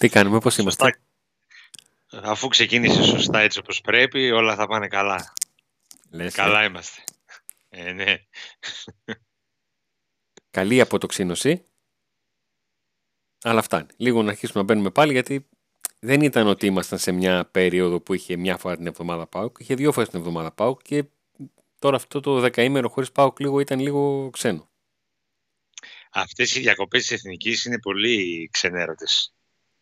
Τι κάνουμε, πώς είμαστε; Αφού ξεκίνησε σωστά έτσι όπως πρέπει, όλα θα πάνε καλά. Λες, καλά ε. είμαστε. Ε, ναι. Καλή αποτοξίνωση. Αλλά φτάνει. Λίγο να αρχίσουμε να μπαίνουμε πάλι γιατί δεν ήταν ότι ήμασταν σε μια περίοδο που είχε μια φορά την εβδομάδα ΠΑΟΚ. Είχε δύο φορές την εβδομάδα ΠΑΟΚ και τώρα αυτό το δεκαήμερο χωρίς ΠΑΟΚ λίγο ήταν λίγο ξένο. Αυτές οι διακοπές της Εθνικής είναι πολύ ξενέρωτες.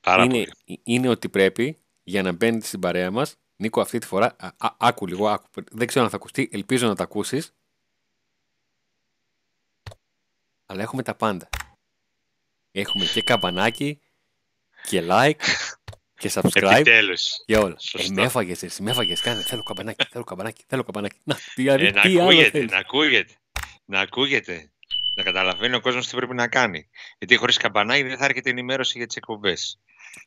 Πάρα είναι, πολύ. είναι ότι πρέπει για να μπαίνετε στην παρέα μας. Νίκο, αυτή τη φορά, α, α- άκου λίγο, άκου. Δεν ξέρω αν θα ακουστεί, ελπίζω να τα ακούσεις. Αλλά έχουμε τα πάντα. Έχουμε και καμπανάκι, και like, και subscribe, Επιτέλους. και όλα. Ε, Σωστά. με έφαγες, εσύ, με έφαγες, κάνε, θέλω καμπανάκι, θέλω καμπανάκι, θέλω καμπανάκι. Να, τι, Ε, να τι άλλο ακούγεται, θέλεις. να ακούγεται. Να ακούγεται. Να καταλαβαίνει ο κόσμος τι πρέπει να κάνει. Γιατί χωρίς καμπανάκι δεν θα έρχεται ενημέρωση για τις εκπομπές.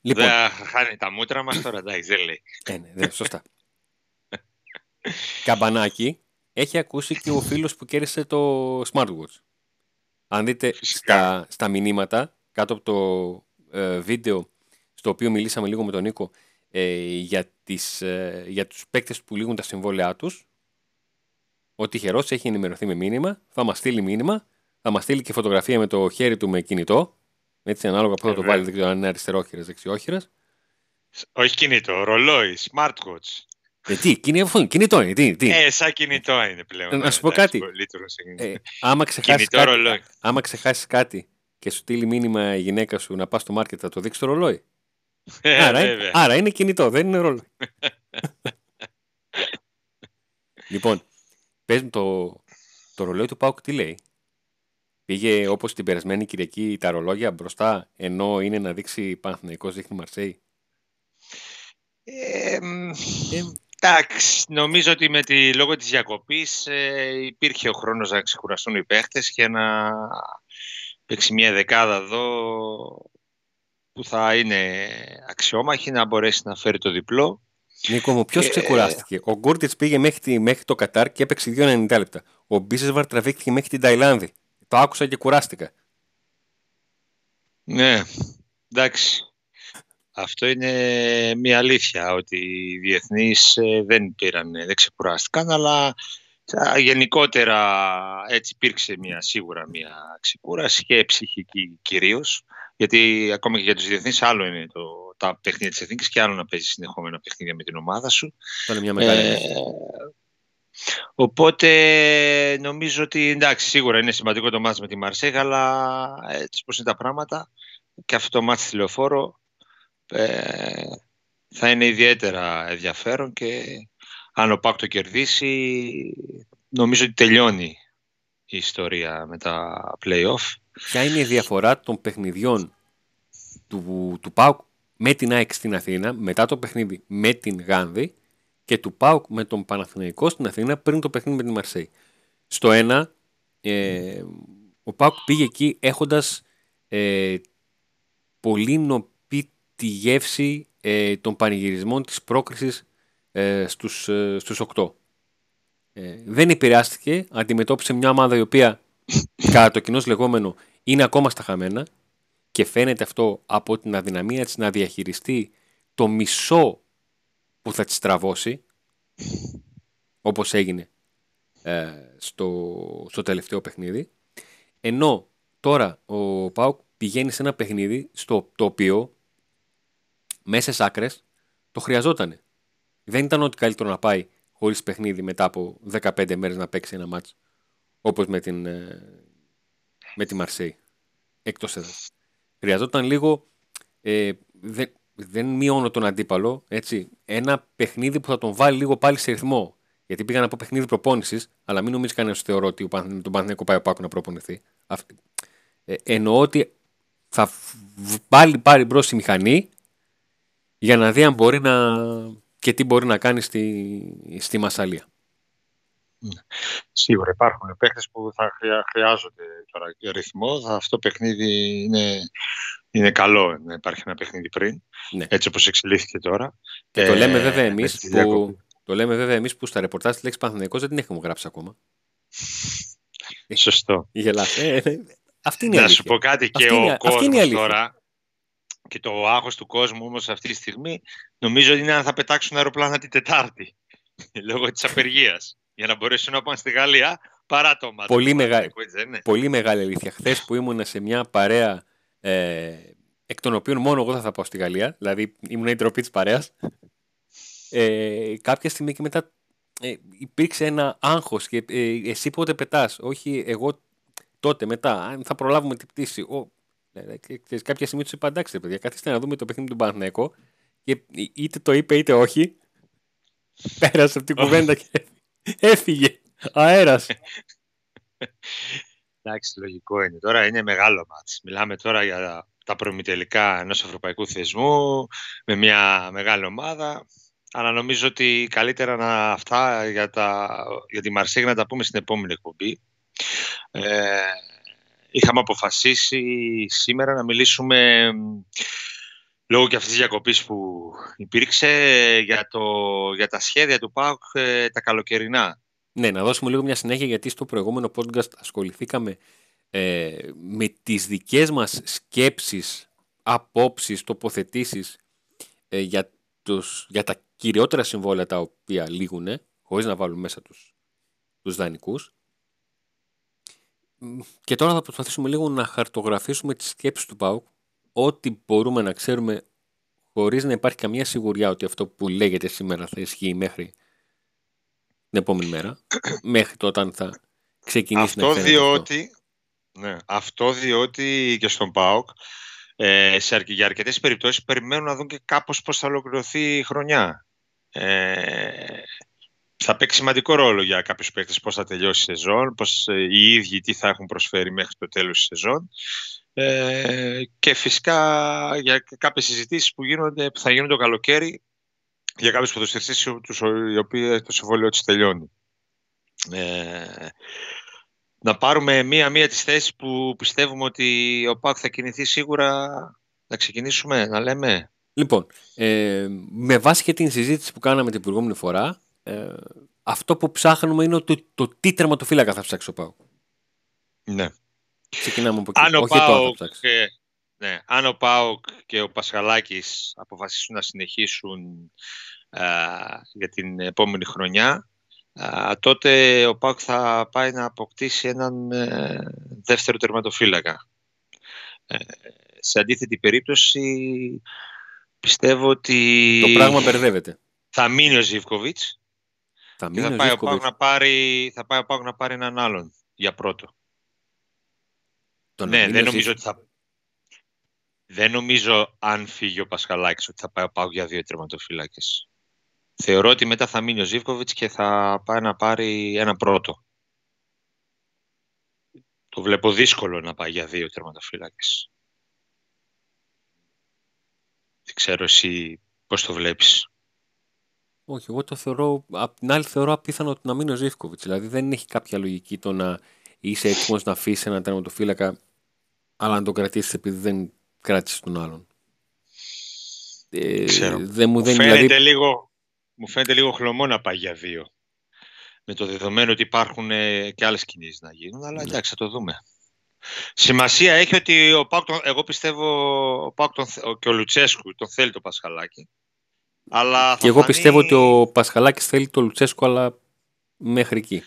Λοιπόν, Δεν θα χάνει τα μούτρα μας τώρα, εντάξει, δεν λέει. Ε, ναι, ναι, σωστά. Καμπανάκι έχει ακούσει και ο φίλος που κέρδισε το smartwatch. Αν δείτε Φυσικά. στα, στα μηνύματα, κάτω από το ε, βίντεο στο οποίο μιλήσαμε λίγο με τον Νίκο ε, για, τις, ε, για τους παίκτες που λήγουν τα συμβόλαιά τους, ο τυχερός έχει ενημερωθεί με μήνυμα, θα μας στείλει μήνυμα, θα μας στείλει και φωτογραφία με το χέρι του με κινητό, έτσι ανάλογα που θα το Βέβαια. βάλεις, δεν ξέρω αν είναι αριστερόχειρας, δεξιόχειρας. Όχι κινητό, ρολόι, smartwatch. Ε, τι, κινητό, κινητό είναι, τι, τι. Ε, σαν κινητό είναι πλέον. Ε, να ναι, σου πω εντάξει, κάτι. λειτουργούν σε κινητό. Ε, άμα ξεχάσεις Κινητό κάτι, ρολόι. άμα ξεχάσεις κάτι και σου στείλει μήνυμα η γυναίκα σου να πας στο μάρκετ, θα το δείξεις το ρολόι. Ε, άρα, είναι, βέβαια. άρα είναι κινητό, δεν είναι ρολόι. λοιπόν, πες μου το, το ρολόι του Πάουκ τι λέει. Πήγε όπως την περασμένη Κυριακή τα ρολόγια μπροστά, ενώ είναι να δείξει Παναθηναϊκός δείχνει Μαρσέη; Ε, μ, Ε, Εντάξει, νομίζω ότι με τη, λόγω της διακοπής ε, υπήρχε ο χρόνος να ξεκουραστούν οι παίχτες και να παίξει μια δεκάδα εδώ που θα είναι αξιόμαχη, να μπορέσει να φέρει το διπλό. Νίκο μου, ποιος Ε, ξεκουράστηκε; Ο Γκούρτιτς πήγε μέχρι, τη- μέχρι το Κατάρ και έπαιξε 2,90 λεπτά. Ο Μπίσεσβαρ τραβήχτηκε μέχρι την Ταϊλάνδη. Το άκουσα και κουράστηκα. Ναι, εντάξει. Αυτό είναι μια αλήθεια ότι οι διεθνείς ε, δεν πήραν, δεν ξεκουράστηκαν, αλλά α, γενικότερα έτσι υπήρξε μια, σίγουρα μια ξεκούραση και ψυχική κυρίως, γιατί ακόμα και για τους διεθνείς άλλο είναι το, τα παιχνίδια της εθνικής και άλλο να παίζεις συνεχόμενα παιχνίδια με την ομάδα σου. Αυτό είναι μια μεγάλη Ε, αλήθεια. Οπότε νομίζω ότι εντάξει, σίγουρα είναι σημαντικό το μάτς με τη Μαρσέγ, αλλά έτσι πώς είναι τα πράγματα και αυτό το μάτς στη Λεωφόρο ε, θα είναι ιδιαίτερα ενδιαφέρον και αν ο Πάκ το κερδίσει νομίζω ότι τελειώνει η ιστορία με τα play-off. Ποια είναι η διαφορά των παιχνιδιών του, του ΠΑΟΚ με την ΑΕΚ στην Αθήνα, μετά το παιχνίδι με την Γάνδη και του ΠΑΟΚ με τον Παναθηναϊκό στην Αθήνα πριν το παιχνίδι με την Μαρσέη. Στο ένα, ε, ο ΠΑΟΚ πήγε εκεί έχοντας ε, πολύ νοπή τη γεύση ε, των πανηγυρισμών της πρόκρισης ε, στους, ε, στους 8. Ε, δεν επηρεάστηκε, αντιμετώπισε μια ομάδα η οποία κατά το κοινός λεγόμενο είναι ακόμα στα χαμένα και φαίνεται αυτό από την αδυναμία της να διαχειριστεί το μισό που θα της τραβώσει όπως έγινε ε, στο, στο τελευταίο παιχνίδι ενώ τώρα ο Πάουκ πηγαίνει σε ένα παιχνίδι στο το οποίο μέσα στι άκρες το χρειαζότανε. Δεν ήταν ότι καλύτερο να πάει χωρίς παιχνίδι μετά από 15 μέρες να παίξει ένα μάτς όπως με την, ε, με τη Μαρσέη εκτός έδρας. Χρειαζόταν λίγο ε, δεν, δεν μειώνω τον αντίπαλο έτσι, ένα παιχνίδι που θα τον βάλει λίγο πάλι σε ρυθμό γιατί πήγα να πω παιχνίδι προπόνησης, αλλά μην νομίζεις κανένας θεωρώ ότι ο Παναθ- τον Παναθηναϊκό πάει ο Πάκο να προπονηθεί. Αυτή- Ε, εννοώ ότι θα β- πάλι πάρει μπρος η μηχανή για να δει αν μπορεί να. και τι μπορεί να κάνει στη, στη Μασαλία. Σίγουρα υπάρχουν παίχτες που θα χρειά- χρειάζονται τώρα ρυθμό. Θα- Αυτό το παιχνίδι είναι, είναι καλό να υπάρχει ένα παιχνίδι πριν, Ναι. έτσι όπως εξελίχθηκε τώρα. Και το Ε, λέμε βέβαια με εμείς τη που, διακοπή. το λέμε βέβαια εμείς που στα ρεπορτάζ της λέξη Παναθηναϊκός δεν την έχουμε γράψει ακόμα. Σωστό. Γελάς. Ε, ε, αυτή είναι η Να αλήθεια. σου πω κάτι και Αυτή είναι- ο αυτή είναι η κόσμος αλήθεια. τώρα Και το άγχος του κόσμου όμως αυτή τη στιγμή νομίζω είναι αν θα πετάξουν αεροπλάνα την Τετάρτη λόγω της απεργίας για να μπορέσουν να πάνε στη Γαλλία παρά το μάτι. Πολύ, μεγα... Πολύ μεγάλη αλήθεια. Χθες που ήμουν σε μια παρέα ε, εκ των οποίων μόνο εγώ θα, θα πάω στη Γαλλία, δηλαδή ήμουν η τροπή της παρέας. Ε, κάποια στιγμή και μετά ε, υπήρξε ένα άγχος και ε, εσύ πότε πετάς, όχι εγώ τότε μετά, αν θα προλάβουμε την πτήση. Ο, ε, ε, κάποια στιγμή τους είπα εντάξει παιδιά, καθίστε να δούμε το παιχνίδι του Παναθηναϊκού και είτε το είπε είτε όχι, πέρασε από την κουβέντα και έφυγε. Αέρας. Εντάξει, λογικό είναι. Τώρα είναι μεγάλο μάτς. Μιλάμε τώρα για τα προμητελικά ενός ευρωπαϊκού θεσμού με μια μεγάλη ομάδα. Αλλά νομίζω ότι καλύτερα να αυτά για, τα, για τη Μαρσίγ να τα πούμε στην επόμενη εκπομπή. Ε, είχαμε αποφασίσει σήμερα να μιλήσουμε λόγω και αυτής της διακοπής που υπήρξε για, το, για τα σχέδια του ΠΑΟΚ ε, τα καλοκαιρινά. Ναι, να δώσουμε λίγο μια συνέχεια γιατί στο προηγούμενο podcast ασχοληθήκαμε ε, με τις δικές μας σκέψεις, απόψεις, τοποθετήσεις ε, για, τους, για τα κυριότερα συμβόλαια τα οποία λήγουν, χωρίς να βάλουν μέσα τους, τους δανεικούς. Και τώρα θα προσπαθήσουμε λίγο να χαρτογραφήσουμε τις σκέψεις του ΠΑΟΚ, ό,τι μπορούμε να ξέρουμε χωρίς να υπάρχει καμία σιγουριά ότι αυτό που λέγεται σήμερα θα ισχύει μέχρι την επόμενη μέρα, μέχρι το όταν θα ξεκινήσει αυτό να διότι, αυτό. Ναι, αυτό διότι και στον ΠΑΟΚ ε, σε, για αρκετές περιπτώσεις περιμένουν να δουν και κάπως πώς θα ολοκληρωθεί η χρονιά. Ε, θα παίξει σημαντικό ρόλο για κάποιους παίκτες πώς θα τελειώσει η σεζόν, πώς ε, οι ίδιοι τι θα έχουν προσφέρει μέχρι το τέλος της σεζόν ε, και φυσικά για κάποιες συζητήσεις που, γίνονται, που θα γίνουν το καλοκαίρι για κάποιους ποδοσφαιριστές οι οποίοι το συμβόλαιο τους τελειώνει. Ε, να πάρουμε μία-μία τις θέσεις που πιστεύουμε ότι ο ΠΑΚ θα κινηθεί σίγουρα να ξεκινήσουμε, να λέμε. Λοιπόν, ε, με βάση και την συζήτηση που κάναμε την προηγούμενη φορά, ε, αυτό που ψάχνουμε είναι το, το τι τερματοφύλακα θα ψάξει ο ΠΑΟΚ. Ναι. Ξεκινάμε από εκεί. Αν ο, ΠΑΟΚ, και, ναι, αν ο ΠΑΟΚ και ο Πασχαλάκης αποφασίσουν να συνεχίσουν α, για την επόμενη χρονιά, α, τότε ο ΠΑΟΚ θα πάει να αποκτήσει έναν ε, δεύτερο τερματοφύλακα. Ε, σε αντίθετη περίπτωση πιστεύω ότι... Το πράγμα μπερδεύεται. Θα μείνει ο Ζιβκοβιτς θα, μείνει θα, πάει ο Πάουκ να πάρει, θα πάει ο Πάουκ να πάρει έναν άλλον για πρώτο. Τον ναι, δεν νομίζω ότι θα... Δεν νομίζω αν φύγει ο Πασχαλάκης ότι θα πάει ο Πάουκ για δύο τερματοφύλακες. Θεωρώ ότι μετά θα μείνει ο Ζίβκοβιτς και θα πάει να πάρει ένα πρώτο. Το βλέπω δύσκολο να πάει για δύο τερματοφύλακες. Δεν ξέρω εσύ πώς το βλέπεις. Όχι, εγώ το θεωρώ, απ' την άλλη θεωρώ απίθανο να μείνει ο Ζήφκοβιτς. Δηλαδή δεν έχει κάποια λογική το να είσαι έτοιμος να αφήσεις έναν τερματοφύλακα, αλλά να τον κρατήσεις επειδή δεν κράτησες τον άλλον. Ε, Ξέρω. Δεν μου, δεν, φαίνεται δηλαδή... λίγο, μου φαίνεται λίγο χλωμό να πάει για δύο. Με το δεδομένο ότι υπάρχουν ε, και άλλες κινήσεις να γίνουν, αλλά ναι. εντάξει, θα το δούμε. Σημασία έχει ότι ο Πάουκ, εγώ πιστεύω ο Πάουκ και ο Λουτσέσκου τον θέλει το Πασχαλάκι. Αλλά και εγώ πιστεύω ότι ο Πασχαλάκης θέλει το Λουτσέσκο, αλλά μέχρι εκεί.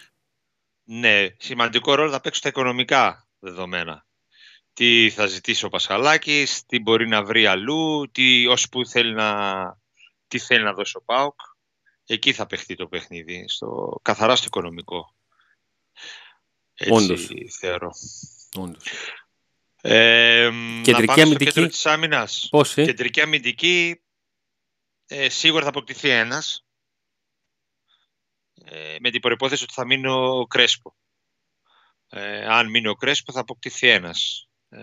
Ναι, σημαντικό ρόλο θα παίξουν τα οικονομικά δεδομένα. Τι θα ζητήσει ο Πασχαλάκης, τι μπορεί να βρει αλλού, τι, ως που θέλει να, τι θέλει να δώσει ο ΠΑΟΚ. Εκεί θα παιχτεί το παιχνίδι, στο, καθαρά στο οικονομικό. Έτσι Όντως. θεωρώ. Όντως. Ε, Κεντρική αμυντική. Της άμυνας. Πώς, ε; Κεντρική αμυντική ε, σίγουρα θα αποκτηθεί ένας ε, με την προπόθεση ότι θα μείνει ο Κρέσπο. Ε, αν μείνει ο Κρέσπο θα αποκτηθεί ένας. Ε,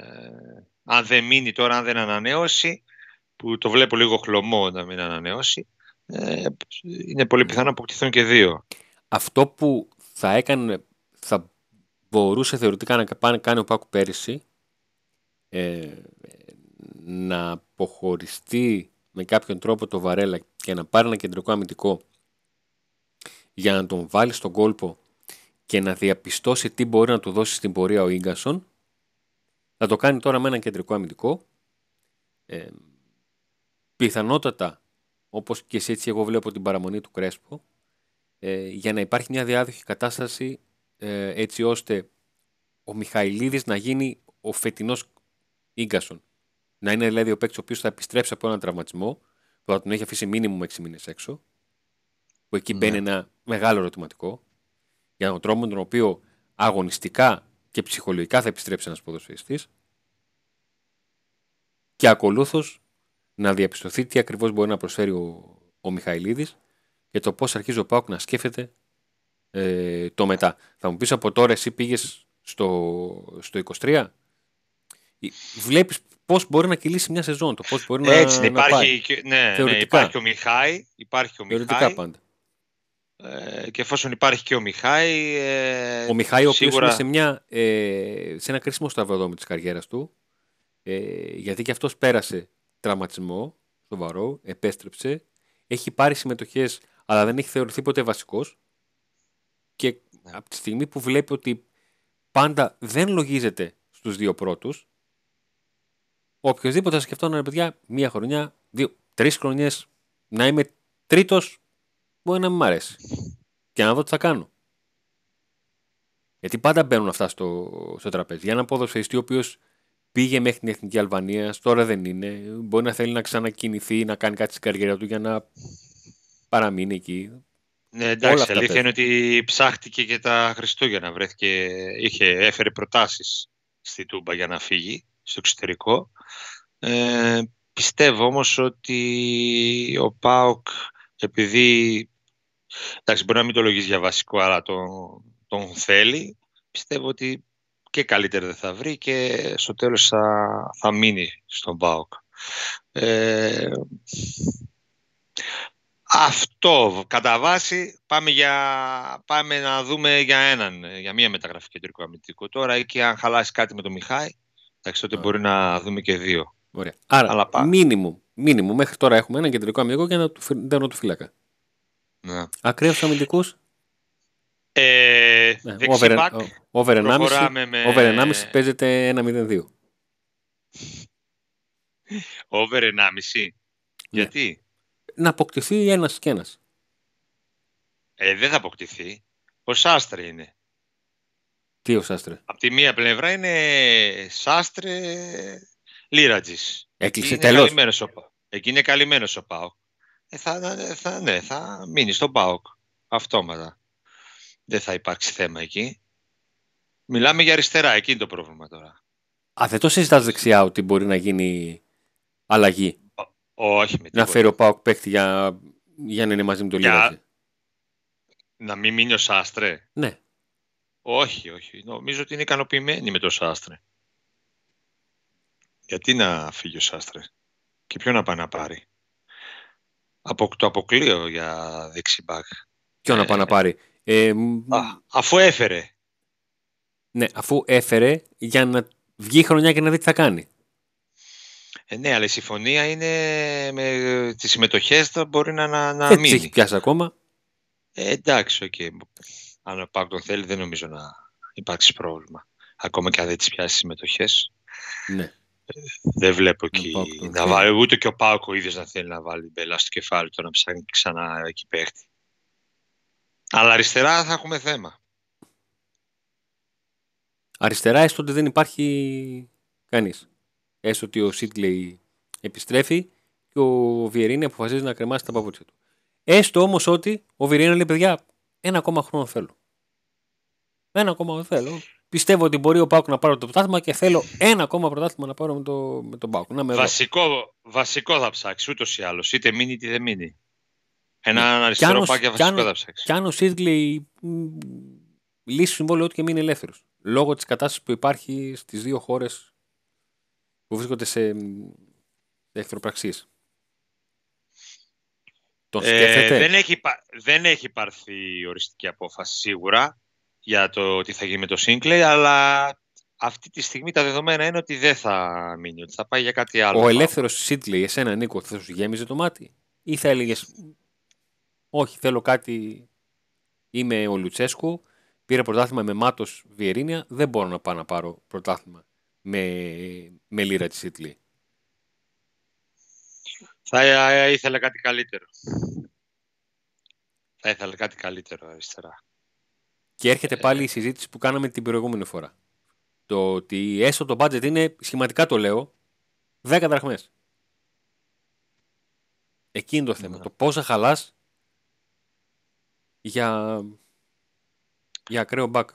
αν δεν μείνει τώρα, αν δεν ανανεώσει, που το βλέπω λίγο χλωμό να μην ανανεώσει, ε, είναι πολύ πιθανό να αποκτηθούν και δύο. Αυτό που θα έκανε, θα μπορούσε θεωρητικά να κάνει, κάνει ο Πάκου πέρυσι, ε, να αποχωριστεί με κάποιον τρόπο το Βαρέλα και να πάρει ένα κεντρικό αμυντικό για να τον βάλει στον κόλπο και να διαπιστώσει τι μπορεί να του δώσει στην πορεία ο γκασον θα το κάνει τώρα με ένα κεντρικό αμυντικό ε, πιθανότατα, όπως και εσύ έτσι εγώ βλέπω την παραμονή του Κρέσπο, ε, για να υπάρχει μια διάδοχη κατάσταση ε, έτσι ώστε ο Μιχαηλίδης να γίνει ο φετινός Ίγκασον. Να είναι δηλαδή ο παίκτης ο οποίος θα επιστρέψει από έναν τραυματισμό που θα τον έχει αφήσει μήνυμου 6 μήνες έξω. Που εκεί ναι. μπαίνει ένα μεγάλο ερωτηματικό για τον τρόπο με τον οποίο αγωνιστικά και ψυχολογικά θα επιστρέψει ένας ποδοσφαιριστής. Και ακολούθως να διαπιστωθεί τι ακριβώς μπορεί να προσφέρει ο, ο Μιχαηλίδης και το πώς αρχίζει ο Πάουκ να σκέφτεται ε, το μετά. Θα μου πεις από τώρα, εσύ πήγες στο, στο 23. Βλέπεις πώς μπορεί να κυλήσει μια σεζόν, το πώς μπορεί να. Έτσι, υπάρχει, πάει. Και, ναι, ναι, υπάρχει ο Μιχάη. Υπάρχει ο Θεωρητικά πάντα. Ε, και εφόσον υπάρχει και ο Μιχάη. Ε, ο Μιχάη, ο σίγουρα... είναι σε, μια, ε, σε ένα κρίσιμο σταυροδόμι της καριέρας του. Ε, γιατί και αυτός πέρασε τραυματισμό σοβαρό, επέστρεψε. Έχει πάρει συμμετοχές, αλλά δεν έχει θεωρηθεί ποτέ βασικός. Και ναι. από τη στιγμή που βλέπει ότι πάντα δεν λογίζεται στους δύο πρώτους, οποιοδήποτε θα σκεφτόταν, παιδιά, μία χρονιά, δύο, τρεις χρονιές, να είμαι τρίτος, μπορεί να μην μ' αρέσει. Και να δω τι θα κάνω. Γιατί πάντα μπαίνουν αυτά στο, στο τραπέζι. Για ένα ποδοσφαιριστή ο οποίος πήγε μέχρι την Εθνική Αλβανία, τώρα δεν είναι. Μπορεί να θέλει να ξανακινηθεί, να κάνει κάτι στην καριέρα του για να παραμείνει εκεί. Ναι, εντάξει, η αλήθεια είναι ότι ψάχτηκε και τα Χριστούγεννα. Βρέθηκε, είχε, έφερε προτάσεις στη Τούμπα για να φύγει στο εξωτερικό. Ε, πιστεύω όμως ότι ο ΠΑΟΚ επειδή εντάξει μπορεί να μην το λογίζει για βασικό αλλά τον, τον θέλει πιστεύω ότι και καλύτερα δεν θα βρει και στο τέλος θα, θα μείνει στον ΠΑΟΚ. Ε, αυτό, κατά βάση, πάμε, για, πάμε να δούμε για έναν, για μία μεταγραφή κεντρικού αμυντικού. Τώρα, εκεί αν χαλάσει κάτι με τον Μιχάη, εντάξει, τότε μπορεί να δούμε και δύο. Ωραία. Άρα, μήνυμου, μήνυμου, μέχρι τώρα έχουμε ένα κεντρικό αμυντικό και ένα του, του φύλακα. Ναι. Ακραίους αμυντικούς. Ε, ναι, over, over 1,5 με... over 1,5 παίζεται 1-0-2. Over 1,5. Ναι. Γιατί; να αποκτηθεί ένας και ένας. Ε, δεν θα αποκτηθεί. Ο Σάστρε είναι. Τι ο Σάστρε; Από τη μία πλευρά είναι Σάστρε Λίρατζης. Έκλεισε τέλο. Εκεί είναι καλυμμένος ο Πάοκ. Ε, θα, θα, ναι, θα μείνει στον Πάοκ. Αυτόματα. Δεν θα υπάρξει θέμα εκεί. Μιλάμε για αριστερά, εκεί είναι το πρόβλημα τώρα. Α, δεν το συζητάς δεξιά ότι μπορεί να γίνει αλλαγή; Όχι με Να φέρει ο Πάοκ παίκτη για, για να είναι μαζί με το για... Να μην μείνει ο Σάστρε; Ναι. Όχι, όχι. Νομίζω ότι είναι ικανοποιημένοι με το Σάστρε. Γιατί να φύγει ο Σάστρε; Και ποιο να πάει να πάρει; Από, το αποκλείω για δεξιμπάκ. Ποιο να πάει να πάρει; Ε, αφού έφερε. Ναι, αφού έφερε για να βγει χρονιά και να δει τι θα κάνει. Ε, ναι, αλλά η συμφωνία είναι με τις συμμετοχές θα μπορεί να, να, να μείνει. έχει πιάσει ακόμα. Ε, εντάξει, okay. αν ο Πάουκ τον θέλει δεν νομίζω να υπάρξει πρόβλημα. Ακόμα και αν δεν τις πιάσει συμμετοχές. Ναι. Ε, δεν βλέπω εκεί να βάλει, ούτε και ο Πάουκ ο ίδιος να θέλει να βάλει μπελά στο κεφάλι του να ψάχνει ξανά εκεί παίχτη. Αλλά αριστερά θα έχουμε θέμα. Αριστερά έστω ότι δεν υπάρχει κανείς. Έστω ότι ο Σίτλεϊ επιστρέφει και ο Βιερίνη αποφασίζει να κρεμάσει τα παπούτσια του. Έστω όμως ότι ο Βιερίνη λέει: Παιδιά, ένα ακόμα χρόνο θέλω. Ένα ακόμα θέλω. Πιστεύω ότι μπορεί ο Πάουκ να πάρει το πρωτάθλημα και θέλω ένα ακόμα πρωτάθλημα να πάρω με, το, με τον Πάουκ. Να βασικό, βασικό θα ψάξει ούτως ή άλλως. Είτε μείνει είτε δεν μείνει. Ένα ναι. αριστερό πάκι βασικό θα ψάξει. Κι αν ο Σίτλεϊ λύσει συμβόλαιο ότι και μείνει ελεύθερος. Λόγω της κατάστασης που υπάρχει στις δύο χώρες που βρίσκονται σε εχθροπραξίες. Το ε, δεν, έχει, δεν έχει πάρθει οριστική απόφαση σίγουρα για το τι θα γίνει με το Σίνκλεϊ, αλλά αυτή τη στιγμή τα δεδομένα είναι ότι δεν θα μείνει, ότι θα πάει για κάτι άλλο. Ο ελεύθερος Σίνκλεϊ, εσένα Νίκο, θα σου γέμιζε το μάτι; Ή θα έλεγες Όχι, θέλω κάτι. Είμαι ο Λουτσέσκου, πήρε πρωτάθλημα με μάτος Βιερίνια, δεν μπορώ να πάω να πάρω πρωτάθλημα με, με λίρα της Ιτλή. Θα ήθελα κάτι καλύτερο. Θα ήθελα κάτι καλύτερο αριστερά. Και έρχεται πάλι η συζήτηση που κάναμε την προηγούμενη φορά. Το ότι έστω το budget είναι, σχηματικά το λέω, 10 δραχμές. Εκείνη το θέμα. Ναι. Το πόσα χαλάς για, για ακραίο μπακ.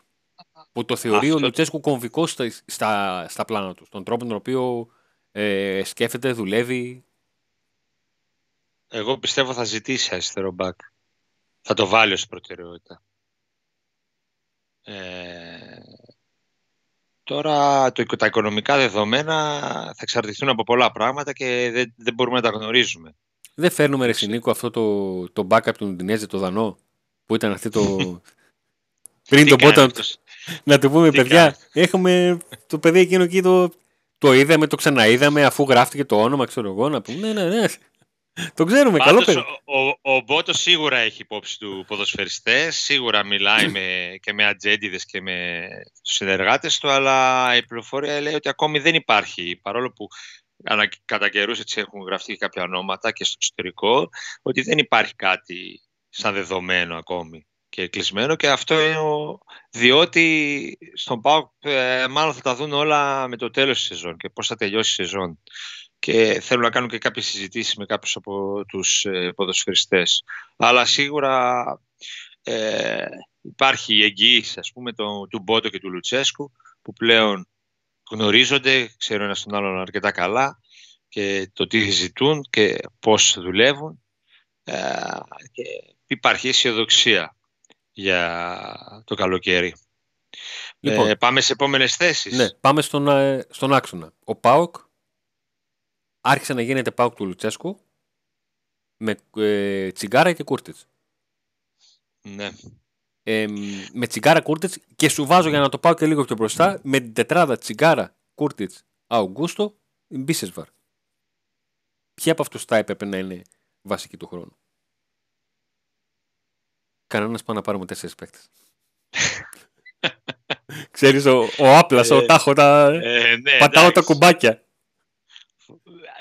Που το θεωρεί ο Λουτσέσκου κομβικό στα, στα, στα πλάνα του. Στον τρόπο τον οποίο ε, σκέφτεται, δουλεύει. Εγώ πιστεύω θα ζητήσει αριστερό μπακ. Θα το βάλει ως προτεραιότητα. Ε, τώρα το, τα οικονομικά δεδομένα θα εξαρτηθούν από πολλά πράγματα και δεν, δεν μπορούμε να τα γνωρίζουμε. Δεν φέρνουμε ρε Σινίκο αυτό το, το backup του Ντινέζε, το Δανό, που ήταν αυτή το... Πριν το πόταν. Να του πούμε, παιδιά, έχουμε το παιδί εκείνο εκεί το, το είδαμε, το ξαναείδαμε, αφού γράφτηκε το όνομα, ξέρω εγώ, να πούμε, ναι, ναι, ναι. Το ξέρουμε, Πάντως, καλό παιδί. Ο, ο, ο Μπότο σίγουρα έχει υπόψη του ποδοσφαιριστές, σίγουρα μιλάει με, και με ατζέντιδες και με τους συνεργάτες του, αλλά η πληροφορία λέει ότι ακόμη δεν υπάρχει, παρόλο που κατά καιρούς έτσι έχουν γραφτεί κάποια ονόματα και στο εξωτερικό, ότι δεν υπάρχει κάτι σαν δεδομένο ακόμη και κλεισμένο και αυτό είναι ο... διότι στον ΠΑΟΚ ε, μάλλον θα τα δουν όλα με το τέλος της σεζόν και πώς θα τελειώσει η σεζόν. Και θέλουν να κάνουν και κάποιες συζητήσεις με κάποιους από τους ε, ποδοσφαιριστές. Αλλά σίγουρα ε, υπάρχει η εγγύηση ας πούμε το, του Μπότο και του Λουτσέσκου που πλέον γνωρίζονται, ξέρουν ένας τον άλλον αρκετά καλά και το τι ζητούν και πώς δουλεύουν. Ε, και υπάρχει αισιοδοξία για το καλοκαίρι. Λοιπόν, ε, πάμε σε επόμενες θέσεις. Ναι, πάμε στον, ε, στον άξονα. Ο ΠΑΟΚ άρχισε να γίνεται ΠΑΟΚ του Λουτσέσκου με ε, Τσιγκάρα και Κούρτιτς. Ναι. Ε, με Τσιγκάρα Κούρτιτς και σου βάζω για να το πάω και λίγο πιο μπροστά με την τετράδα Τσιγκάρα Κούρτιτς Αουγκούστο Μπίσεσβαρ. Ποια από αυτούς θα έπρεπε να είναι βασική του χρόνου; Κανένας πάει να πάρουμε τέσσερις παίκτες. Ξέρεις, ο, ο Άπλας, ο ε, Τάχο, τα... Ε, ναι, πατάω τα κουμπάκια.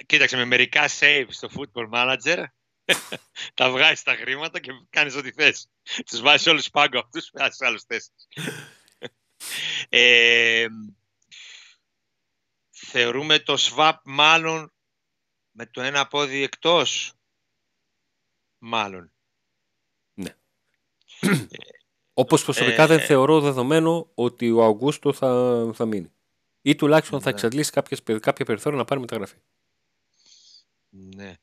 Κοίταξε, με μερικά save στο Football Manager τα βγάζεις τα χρήματα και κάνεις ό,τι θες. Τους βάζεις όλους πάγκο αυτούς, βάζεις άλλους τέσσερις. ε, θεωρούμε το swap μάλλον με το ένα πόδι εκτός. Μάλλον. Ναι. Ε, Όπως προσωπικά δεν ε, θεωρώ δεδομένο ότι ο Αυγούστο θα, θα μείνει. Ή τουλάχιστον θα ναι. εξαντλήσει κάποιες, κάποια περιθώρια να πάρει μεταγραφή. Ναι.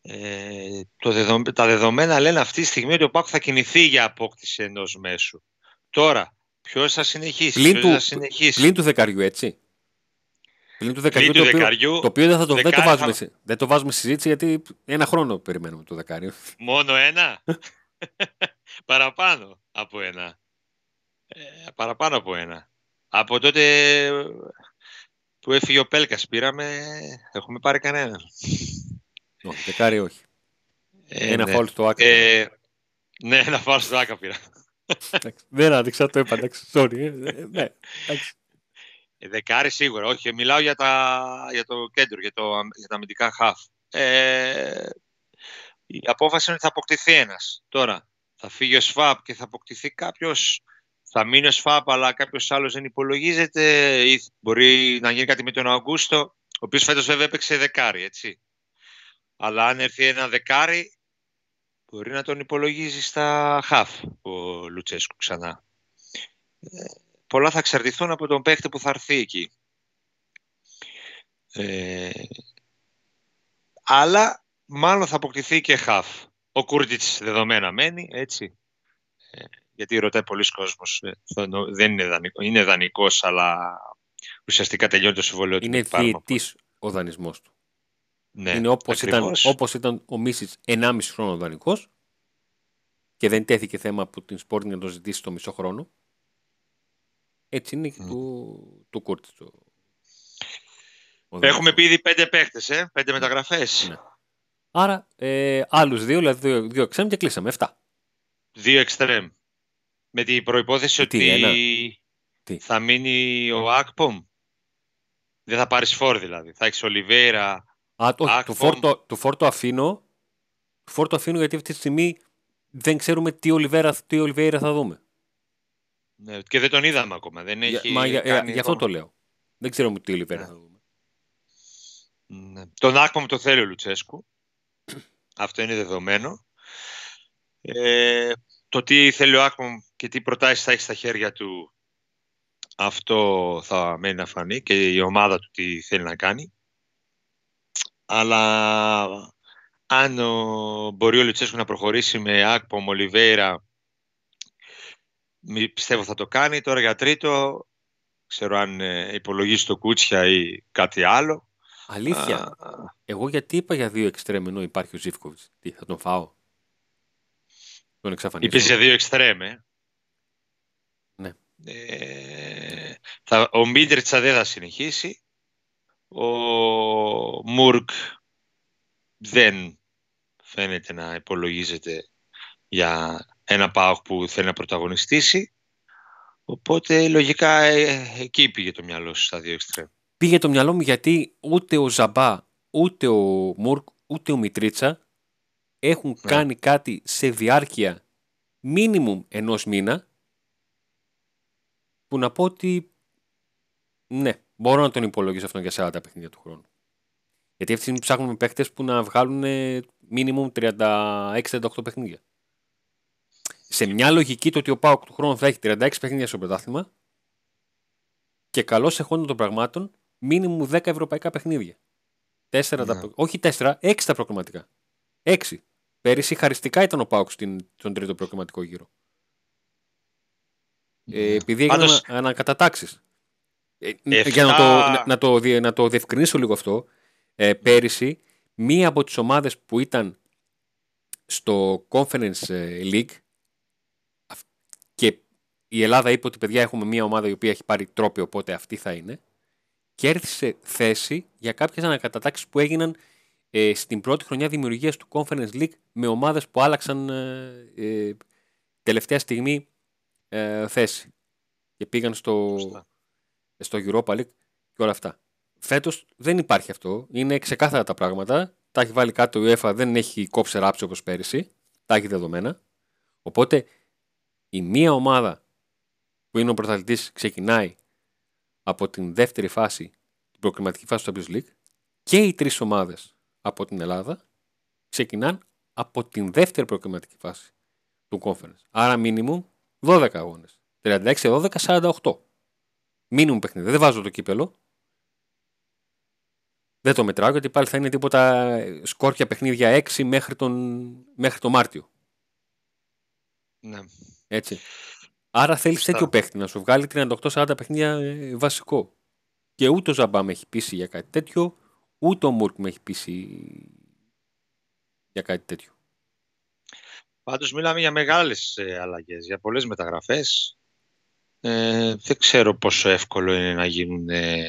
Ε, το τα δεδομένα λένε αυτή τη στιγμή ότι ο Πάκου θα κινηθεί για απόκτηση ενός μέσου. Τώρα, ποιος θα συνεχίσει, πλην του, θα συνεχίσει; Πλην του δεκαριού, έτσι. Πλην του δεκαριού, το, οποίο, το οποίο δεν, θα το, δεν, το βάζουμε, θα... δεν το βάζουμε συζήτηση γιατί ένα χρόνο περιμένουμε το δεκάριο. Μόνο ένα; παραπάνω από ένα. Ε, παραπάνω από ένα. Από τότε που έφυγε ο Πέλκας πήραμε, έχουμε πάρει κανέναν. Όχι, δεκάρι όχι. Ε, ένα ναι. φάουλ στο άκα. Ε, ναι, ένα φάουλ στο άκα πήρα. Δεν άδειξα, το είπα, εντάξει, sorry. Ε, ναι, ε, Δεκάρι σίγουρα, όχι. Μιλάω για, τα, για το κέντρο, για, το, για τα αμυντικά χαφ. Ε, η απόφαση είναι ότι θα αποκτηθεί ένας. Τώρα, θα φύγει ο ΣΦΑΠ και θα αποκτηθεί κάποιος θα μείνει ο ΣΦΑΠ, αλλά κάποιος άλλος δεν υπολογίζεται, ή μπορεί να γίνει κάτι με τον Αγκούστο, ο οποίος φέτος βέβαια έπαιξε δεκάρι, έτσι. Αλλά αν έρθει ένα δεκάρι, μπορεί να τον υπολογίζει στα χαφ ο Λουτσέσκου ξανά. Ε, πολλά θα εξαρτηθούν από τον παίχτη που θα έρθει εκεί. Ε, αλλά μάλλον θα αποκτηθεί και χαφ. Ο Κούρτιτς δεδομένα μένει, έτσι. Ε, γιατί ρωτάει πολλοί κόσμος. Ε, δεν είναι, δανεικό, είναι δανεικός, αλλά ουσιαστικά τελειώνει το συμβολίο του. Είναι διετής ο δανεισμός του. Ναι, είναι όπως ήταν, όπως ήταν ο Μίσης 1,5 χρόνο δανεικός και δεν τέθηκε θέμα από την Sporting να το ζητήσει το μισό χρόνο. Έτσι είναι και mm. του, του Κούρτης. Το, Έχουμε πει ήδη πέντε παίχτες, ε; πέντε ναι. μεταγραφές. Ναι. Άρα ε, άλλους δύο, δηλαδή δύο, δύο εξτρέμ και κλείσαμε, εφτά. Δύο εξτρέμ. Με την προϋπόθεση ότι θα μείνει ο Ακπομ. Δεν θα πάρεις φόρ δηλαδή. Θα έχεις Ολιβέρα, Α, το, το, φόρτο, το φόρτο αφήνω. Το φόρτο αφήνω γιατί αυτή τη στιγμή δεν ξέρουμε τι Ολιβέρα, τι Ολιβέρα θα δούμε. Ναι, και δεν τον είδαμε ακόμα. Δεν έχει Μα για, για, γι' αυτό το λέω. Δεν ξέρουμε τι Ολιβέρα ναι. θα δούμε. Ναι. Τον Άκπομ το θέλει ο Λουτσέσκου. Αυτό είναι δεδομένο. Ε, το τι θέλει ο Άκπομ και τι προτάσεις θα έχει στα χέρια του αυτό θα μένει να φανεί και η ομάδα του τι θέλει να κάνει. Αλλά αν ο, μπορεί ο Λουτσέσκου να προχωρήσει με Άκπομ, Ολιβέηρα, πιστεύω θα το κάνει. Τώρα για τρίτο, ξέρω αν ε, υπολογίσει το Κούτσια ή κάτι άλλο. Αλήθεια. Εγώ γιατί είπα για δύο εξτρέμ ενώ υπάρχει ο Ζήφκοβιτς; Τι, θα τον φάω; Τον εξαφανίσω. Είπες για δύο εξτρέμ, ε. Ναι. Ε, θα, ο Μίντριτσα δεν θα συνεχίσει. Ο Μουρκ δεν φαίνεται να υπολογίζεται για ένα ΠΑΟΚ που θέλει να πρωταγωνιστήσει. Οπότε λογικά ε, εκεί πήγε το μυαλό σου στα δύο εξτρέμ. Πήγε το μυαλό μου γιατί ούτε ο Ζαμπά, ούτε ο Μουρκ, ούτε ο Μιτρίτσα έχουν ναι. κάνει κάτι σε διάρκεια μίνιμουμ ενός μήνα που να πω ότι ναι, μπορώ να τον υπολογίσω αυτόν για σε τα παιχνίδια του χρόνου. Γιατί αυτή τη στιγμή ψάχνουμε παίχτε που να βγάλουν μίνιμουμ 36-38 παιχνίδια. Σε μια λογική το ότι ο Πάοκ του χρόνου θα έχει 36 παιχνίδια στο πρωτάθλημα και καλώς εχόντων των πραγμάτων μίνιμουμ 10 ευρωπαϊκά παιχνίδια. 4 τα, ναι. όχι 4, 6 τα προκριματικά. 6. Πέρυσι χαριστικά ήταν ο Πάοκ στον τρίτο προκριματικό γύρο. Ε, επειδή έγιναν Πάντως... ανακατατάξεις. Ε, για να το, να, το, να το διευκρινίσω λίγο αυτό, ε, πέρυσι μία από τις ομάδες που ήταν στο Conference ε, League και η Ελλάδα είπε ότι παιδιά έχουμε μία ομάδα η οποία έχει πάρει τρόπιο οπότε αυτή θα είναι κέρδισε θέση για κάποιες ανακατατάξεις που έγιναν ε, στην πρώτη χρονιά δημιουργίας του Conference League με ομάδες που άλλαξαν ε, τελευταία στιγμή θέση και πήγαν στο, στο Europa League και όλα αυτά. Φέτος δεν υπάρχει αυτό. Είναι ξεκάθαρα τα πράγματα. Τα έχει βάλει κάτω η UEFA, δεν έχει κόψει ράψει όπως πέρυσι. Τα έχει δεδομένα. Οπότε η μία ομάδα που είναι ο πρωταθλητής ξεκινάει από την δεύτερη φάση, την προκριματική φάση του Champions League και οι τρεις ομάδες από την Ελλάδα ξεκινάνε από την δεύτερη προκριματική φάση του conference. Άρα minimum 12 αγώνες. 36-12, 48. Μίνιμουμ παιχνίδι. Δεν βάζω το κύπελο. Δεν το μετράω γιατί πάλι θα είναι τίποτα σκόρπια παιχνίδια 6 μέχρι τον, μέχρι τον Μάρτιο. Ναι. Έτσι. Άρα θέλεις τέτοιο παίχτη να σου βγάλει 38-40 παιχνίδια ε, βασικό. Και ούτε ο Ζαμπά με έχει πείσει για κάτι τέτοιο, ούτε ο Μουρκ με έχει πείσει για κάτι τέτοιο. Πάντως μιλάμε για μεγάλες ε, αλλαγές, για πολλές μεταγραφές. Ε, δεν ξέρω πόσο εύκολο είναι να γίνουν ε,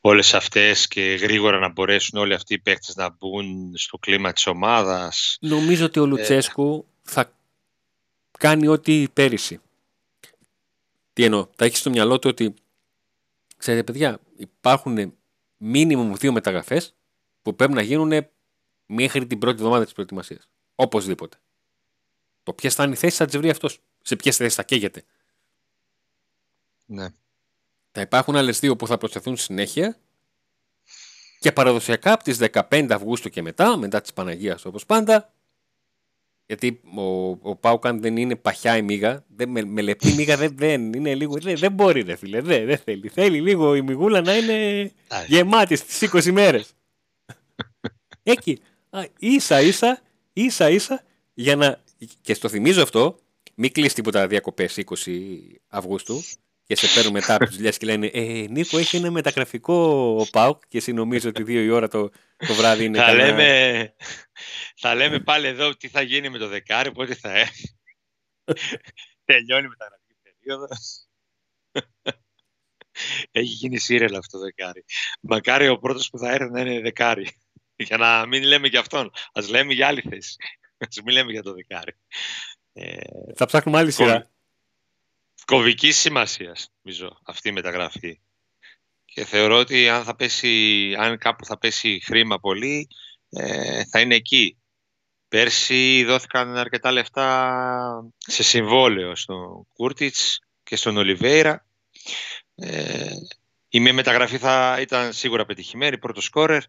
όλες αυτές και γρήγορα να μπορέσουν όλοι αυτοί οι παίκτες να μπουν στο κλίμα της ομάδας. Νομίζω ότι ο ε, Λουτσέσκου θα κάνει ό,τι πέρυσι. Τι εννοώ, θα έχεις στο μυαλό του ότι ξέρετε παιδιά υπάρχουν μήνυμο δύο μεταγραφές που πρέπει να γίνουν μέχρι την πρώτη εβδομάδα της προετοιμασίας. Οπωσδήποτε. Το ποιες θα είναι οι θέσεις θα τις βρει αυτός. Σε ποιες θέσεις θα καίγεται. Ναι. Θα υπάρχουν άλλες δύο που θα προσθεθούν συνέχεια και παραδοσιακά από τις 15 Αυγούστου και μετά, μετά της Παναγίας όπως πάντα, γιατί ο, ο Πάουκαν δεν είναι παχιά η μίγα, δεν, με, με λεπτή μίγα δεν, δεν είναι λίγο. Δεν, δεν μπορεί, ρε φίλε. Δεν, δεν θέλει. Θέλει λίγο η μιγούλα να είναι γεμάτη στις 20 μέρες. Εκεί. ίσα ίσα, ίσα ίσα για να. Και στο θυμίζω αυτό, μην κλείσει τίποτα διακοπές 20 Αυγούστου και σε παίρνουν μετά από τι δουλειέ και λένε ε, Νίκο, έχει ένα μεταγραφικό ο Πάουκ και εσύ νομίζω ότι δύο η ώρα το, το βράδυ είναι. Θα, λέμε, θα λέμε πάλι εδώ τι θα γίνει με το δεκάρι, πότε θα έχει. Τελειώνει η μεταγραφική περίοδος. Έχει γίνει σύρελα αυτό το δεκάρι. Μακάρι ο πρώτος που θα έρθει να είναι δεκάρι. Για να μην λέμε για αυτόν. Ας λέμε για άλλη θέση. Ας μην λέμε για το δεκάρι. Ε, θα ψάχνουμε άλλη σειρά κομβικής σημασίας, νομίζω, αυτή η μεταγραφή. Και θεωρώ ότι αν, θα πέσει, αν κάπου θα πέσει χρήμα πολύ, ε, θα είναι εκεί. Πέρσι δόθηκαν αρκετά λεφτά σε συμβόλαιο στον Κούρτιτς και στον Ολιβέηρα. Ε, η μία μεταγραφή θα ήταν σίγουρα πετυχημένη, πρώτος σκόρερ.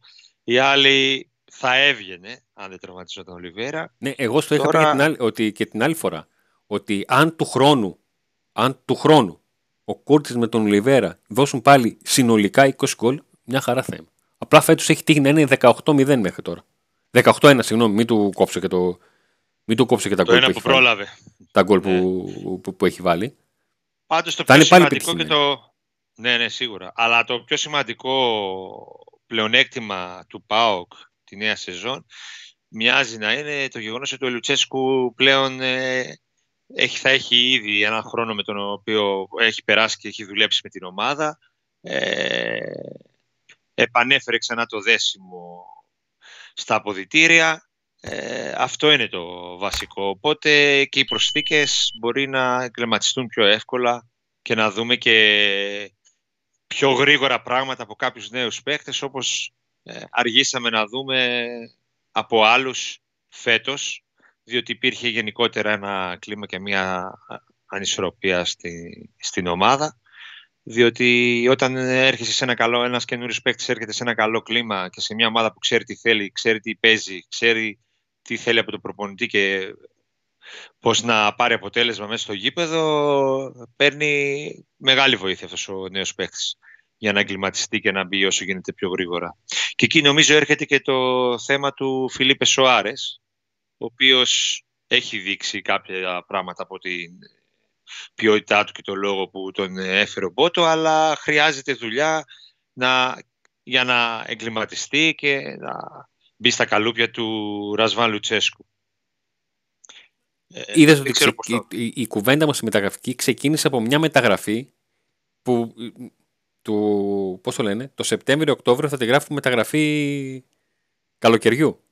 Η άλλη θα έβγαινε αν δεν τραυματιζόταν ο Ολιβέρα. Ναι, εγώ στο είχα πει και την, άλλη, ότι, και την άλλη φορά. Ότι αν του χρόνου, αν του χρόνου ο Κούρτης με τον Ολιβέρα δώσουν πάλι συνολικά 20 γκολ, μια χαρά θα είμαι. Απλά φέτος έχει τύχει να είναι 18-0 μέχρι τώρα. 18-1, συγγνώμη, μην του κόψω και, το, μην του κόψω και τα γκολ που, που, πρόλαβε. Τα γκολ ναι. που, που, που, έχει βάλει. Πάντως το πιο σημαντικό και το. Ναι, ναι, σίγουρα. Αλλά το πιο σημαντικό πλεονέκτημα του ΠΑΟΚ τη νέα σεζόν μοιάζει να είναι το γεγονός ότι ο Λουτσέσκου πλέον ε, έχει, θα έχει ήδη ένα χρόνο με τον οποίο έχει περάσει και έχει δουλέψει με την ομάδα. Ε, επανέφερε ξανά το δέσιμο στα αποδητήρια. Ε, αυτό είναι το βασικό. Οπότε και οι προσθήκες μπορεί να εγκληματιστούν πιο εύκολα και να δούμε και πιο γρήγορα πράγματα από κάποιους νέους παίχτες όπως ε, αργήσαμε να δούμε από άλλους φέτος διότι υπήρχε γενικότερα ένα κλίμα και μια ανισορροπία στη, στην ομάδα διότι όταν έρχεσαι σε ένα καλό, ένας καινούριος παίκτης έρχεται σε ένα καλό κλίμα και σε μια ομάδα που ξέρει τι θέλει, ξέρει τι παίζει, ξέρει τι θέλει από τον προπονητή και πώς να πάρει αποτέλεσμα μέσα στο γήπεδο, παίρνει μεγάλη βοήθεια αυτός ο νέος παίκτης για να εγκληματιστεί και να μπει όσο γίνεται πιο γρήγορα. Και εκεί νομίζω έρχεται και το θέμα του Φιλίπε Σοάρες, ο οποίος έχει δείξει κάποια πράγματα από την ποιότητά του και το λόγο που τον έφερε ο Μπότο, αλλά χρειάζεται δουλειά να, για να εγκληματιστεί και να μπει στα καλούπια του Ρασβάν Λουτσέσκου. Ε, Είδες ότι η, η, η, κουβέντα μας η μεταγραφική ξεκίνησε από μια μεταγραφή που του, πώς το λένε, το Σεπτέμβριο-Οκτώβριο θα τη γράφουμε μεταγραφή καλοκαιριού.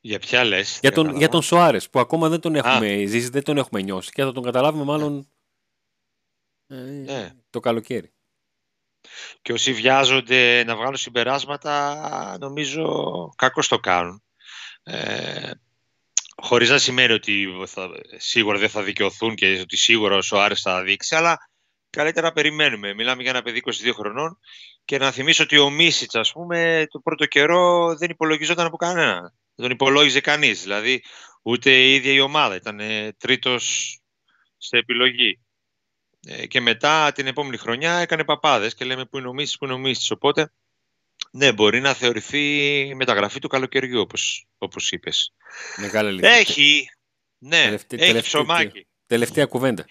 Για ποια λες. Για τον, για τον Σοάρες που ακόμα δεν τον έχουμε ζήσει, δεν τον έχουμε νιώσει και θα τον καταλάβουμε μάλλον ε, ναι. το καλοκαίρι. Και όσοι βιάζονται να βγάλουν συμπεράσματα νομίζω κακώς το κάνουν. Ε, χωρίς να σημαίνει ότι θα, σίγουρα δεν θα δικαιωθούν και ότι σίγουρα ο Σοάρες θα δείξει, αλλά καλύτερα να περιμένουμε. Μιλάμε για ένα παιδί 22 χρονών και να θυμίσω ότι ο Μίσιτς, ας πούμε, το πρώτο καιρό δεν υπολογιζόταν από κανένα. Δεν τον υπολόγιζε κανείς. Δηλαδή, ούτε η ίδια η ομάδα. Ήταν τρίτος σε επιλογή. Ε, και μετά την επόμενη χρονιά έκανε παπάδες και λέμε πού είναι ο Μίσιτ, πού είναι ο Μίσιτ. Οπότε, ναι, μπορεί να θεωρηθεί μεταγραφή του καλοκαιριού, όπως, όπως είπες. Μεγάλη Έχει, ναι, τελευταία, έχει ψωμάκι. Τελευταία κουβέντα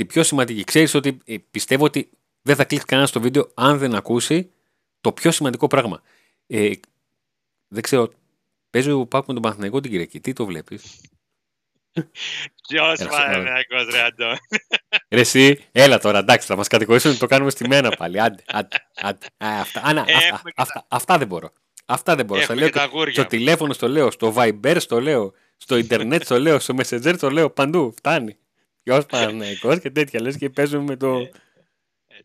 την πιο σημαντική. Ξέρεις ότι ε, πιστεύω ότι δεν θα κλείσει κανένας στο βίντεο αν δεν ακούσει το πιο σημαντικό πράγμα. Ε, δεν ξέρω. Παίζει ο Πάκου με τον Παναθηναϊκό την Κυριακή. Τι το βλέπεις; Ποιος Παναθηναϊκός, ρε Αντών. Ρε εσύ, έλα τώρα, εντάξει, θα μας κατηγορήσουν το κάνουμε στη μένα πάλι. Άντε, άντε, άντε. αυτά, άνα, αυτά, αυτά, αυτά, δεν μπορώ. Αυτά δεν μπορώ. Στο, λέω, στο τηλέφωνο στο λέω, στο Viber στο λέω, στο Ιντερνετ στο λέω, στο Messenger το λέω, παντού. Φτάνει. Ποιο Παναγικό και τέτοια λες και παίζουμε με το. Ε,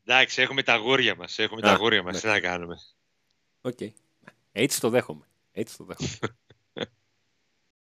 εντάξει, έχουμε τα γούρια μας. Έχουμε Α, τα γούρια μα. Τι να κάνουμε. Οκ. Okay. Έτσι το δέχομαι. Έτσι το δέχομαι.